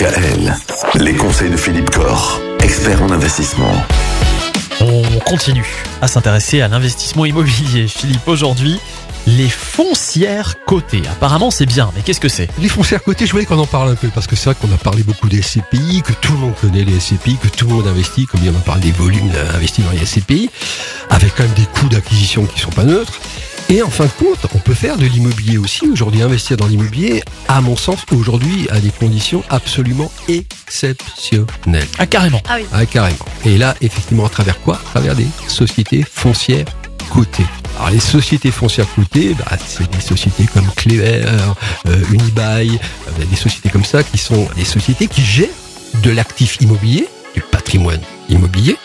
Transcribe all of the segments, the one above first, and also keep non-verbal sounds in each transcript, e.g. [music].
DKL, les conseils de Philippe Corr, expert en investissement. On continue à s'intéresser à l'investissement immobilier. Philippe, aujourd'hui, les foncières cotées. Apparemment, c'est bien, mais qu'est-ce que c'est? Les foncières cotées, je voulais qu'on en parle un peu parce que c'est vrai qu'on a parlé beaucoup des SCPI, que tout le monde connaît les SCPI, que tout le monde investit, comme on en parle des volumes investis dans les SCPI, avec quand même des coûts d'acquisition qui sont pas neutres. Et en fin de compte, on peut faire de l'immobilier aussi. Aujourd'hui, investir dans l'immobilier, à mon sens, aujourd'hui, à des conditions absolument exceptionnelles. Ah, carrément. Ah oui. Ah, carrément. Et là, effectivement, à travers quoi? À travers des sociétés foncières cotées. Alors, les sociétés foncières cotées, bah, c'est des sociétés comme Clever, euh, Unibail, euh, des sociétés comme ça qui sont des sociétés qui gèrent de l'actif immobilier, du patrimoine immobilier,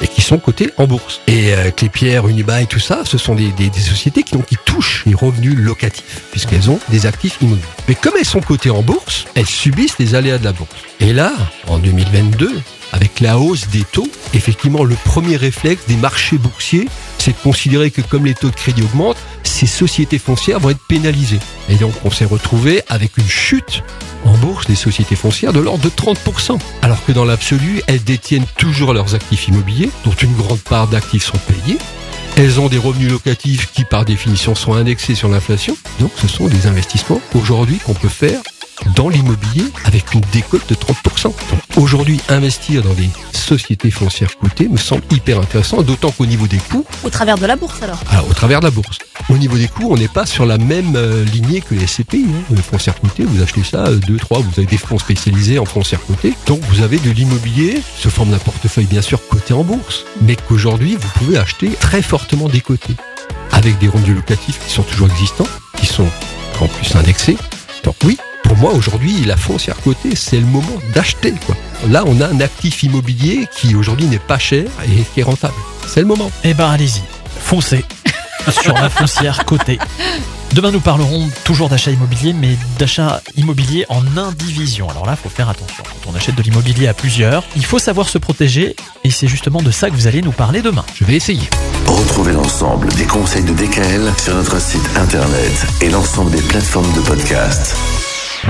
et qui sont cotées en bourse. Et euh, Clépierre, Unibail, tout ça, ce sont des, des- des sociétés qui, donc, qui touchent les revenus locatifs, puisqu'elles ont des actifs immobiliers. Mais comme elles sont cotées en bourse, elles subissent les aléas de la bourse. Et là, en 2022, avec la hausse des taux, effectivement, le premier réflexe des marchés boursiers, c'est de considérer que comme les taux de crédit augmentent, ces sociétés foncières vont être pénalisées. Et donc, on s'est retrouvé avec une chute en bourse des sociétés foncières de l'ordre de 30%. Alors que dans l'absolu, elles détiennent toujours leurs actifs immobiliers, dont une grande part d'actifs sont payés. Elles ont des revenus locatifs qui, par définition, sont indexés sur l'inflation. Donc, ce sont des investissements aujourd'hui qu'on peut faire dans l'immobilier avec une décote de 30%. Donc, aujourd'hui, investir dans des sociétés foncières cotées me semble hyper intéressant, d'autant qu'au niveau des coûts, Au travers de la bourse alors. alors, au travers de la bourse. Au niveau des coûts, on n'est pas sur la même euh, lignée que les SCPI. Hein. Les foncières cotées, vous achetez ça, euh, deux, trois, vous avez des fonds spécialisés en foncières cotées. Donc vous avez de l'immobilier, sous forme d'un portefeuille bien sûr coté en bourse, mais qu'aujourd'hui vous pouvez acheter très fortement décoté, avec des revenus locatifs qui sont toujours existants, qui sont en plus indexés. Donc oui, pour moi aujourd'hui, la foncière cotée, c'est le moment d'acheter. quoi. Là, on a un actif immobilier qui aujourd'hui n'est pas cher et qui est rentable. C'est le moment. Eh ben, allez-y, foncez [laughs] sur la foncière cotée. Demain, nous parlerons toujours d'achat immobilier, mais d'achat immobilier en indivision. Alors là, faut faire attention. Quand on achète de l'immobilier à plusieurs, il faut savoir se protéger, et c'est justement de ça que vous allez nous parler demain. Je vais essayer. Retrouvez l'ensemble des conseils de DKL sur notre site internet et l'ensemble des plateformes de podcast.